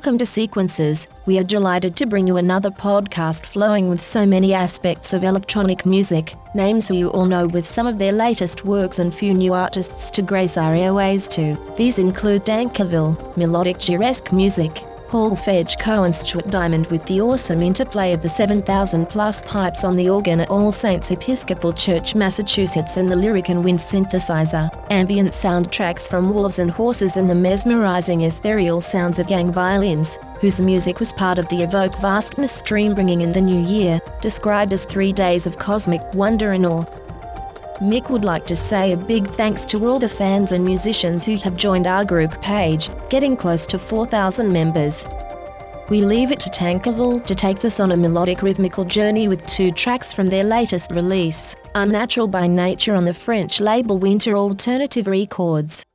Welcome to Sequences. We are delighted to bring you another podcast flowing with so many aspects of electronic music, names who you all know with some of their latest works and few new artists to grace our airways too. These include Dankerville, melodic Giresque music, Paul Fedge Stuart Diamond with the awesome interplay of the 7,000 plus pipes on the organ at All Saints Episcopal Church, Massachusetts and the Lyricon Wind synthesizer, ambient soundtracks from Wolves and Horses and the mesmerizing ethereal sounds of gang violins, whose music was part of the Evoke Vastness stream bringing in the new year, described as three days of cosmic wonder and awe. Mick would like to say a big thanks to all the fans and musicians who have joined our group page, getting close to 4,000 members. We leave it to Tankerville to take us on a melodic rhythmical journey with two tracks from their latest release, Unnatural by Nature on the French label Winter Alternative Records.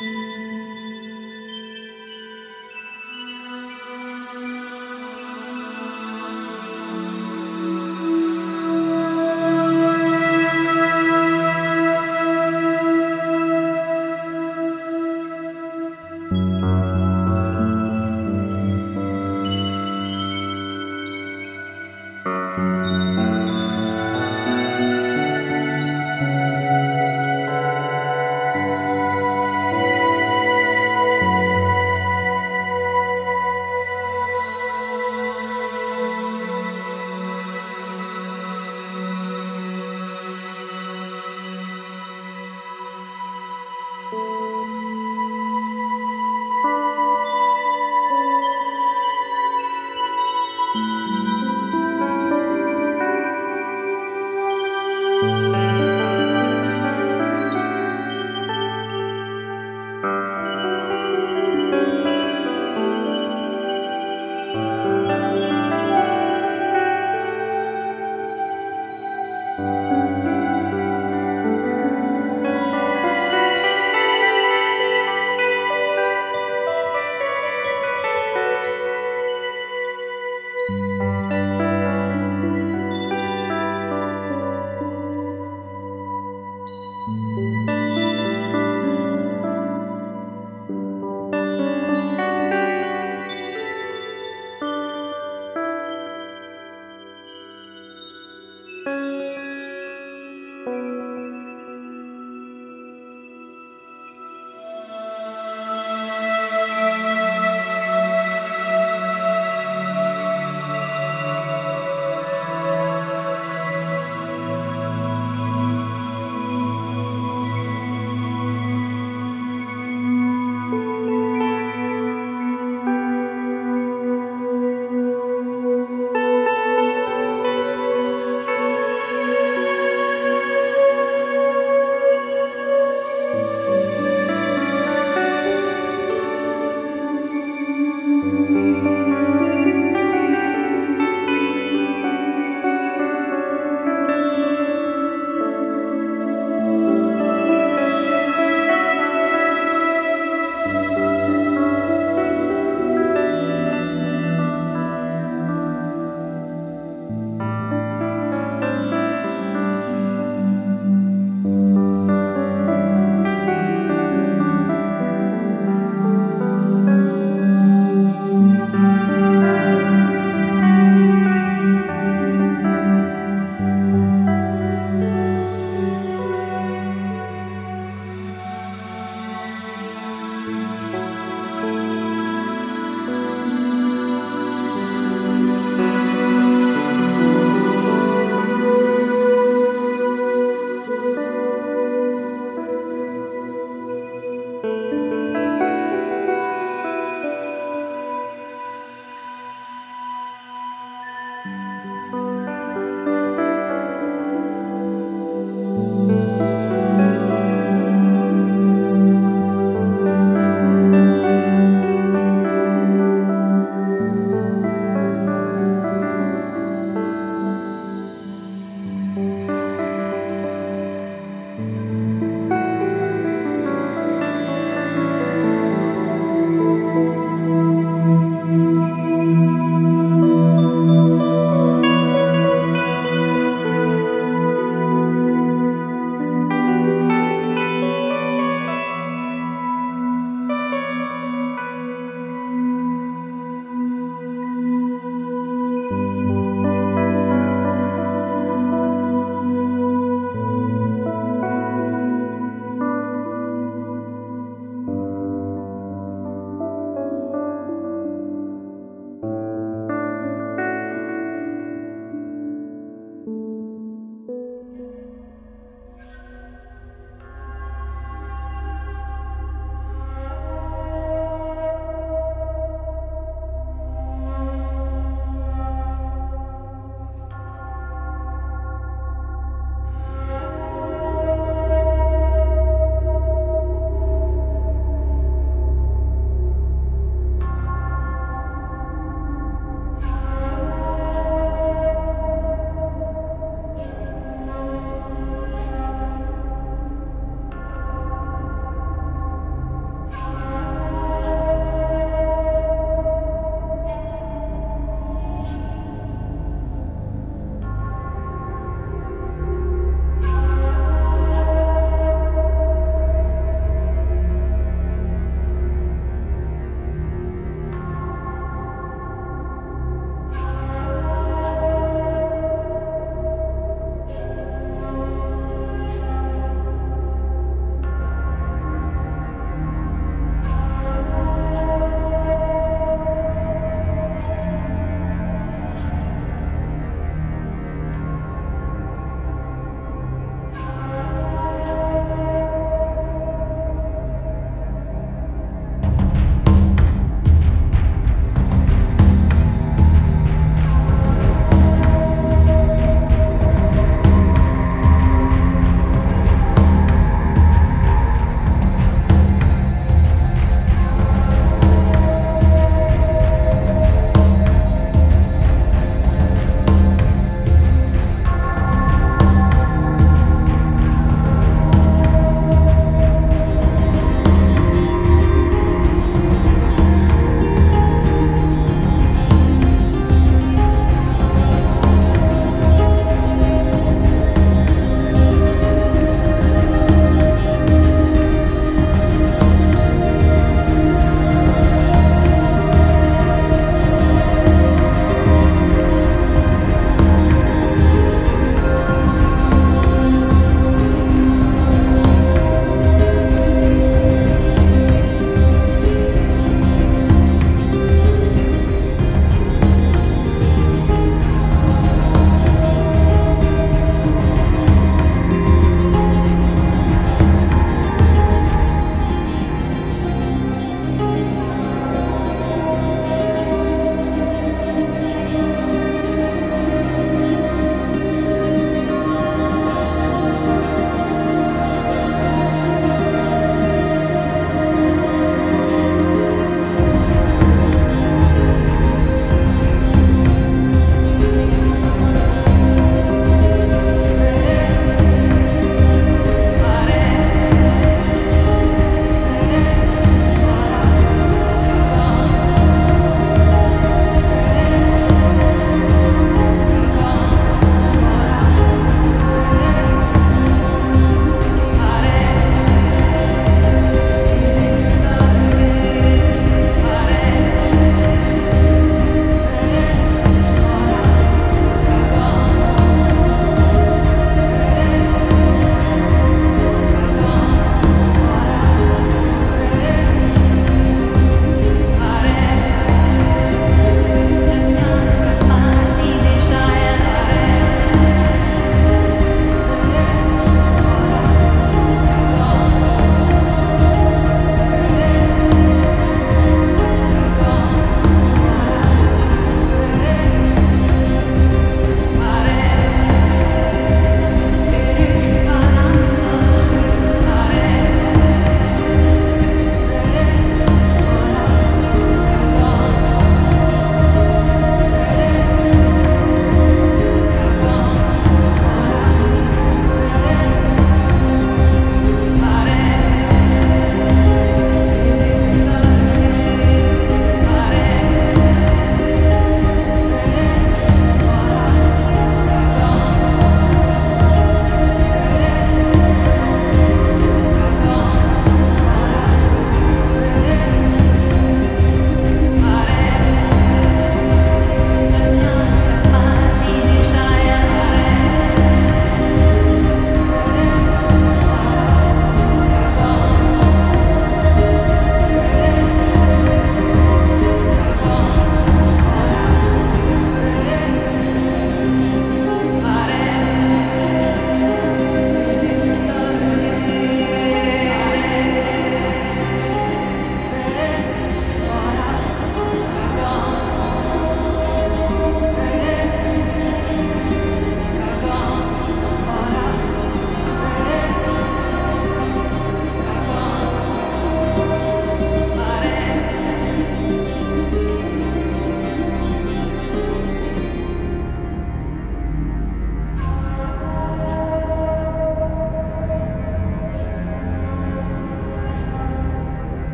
Música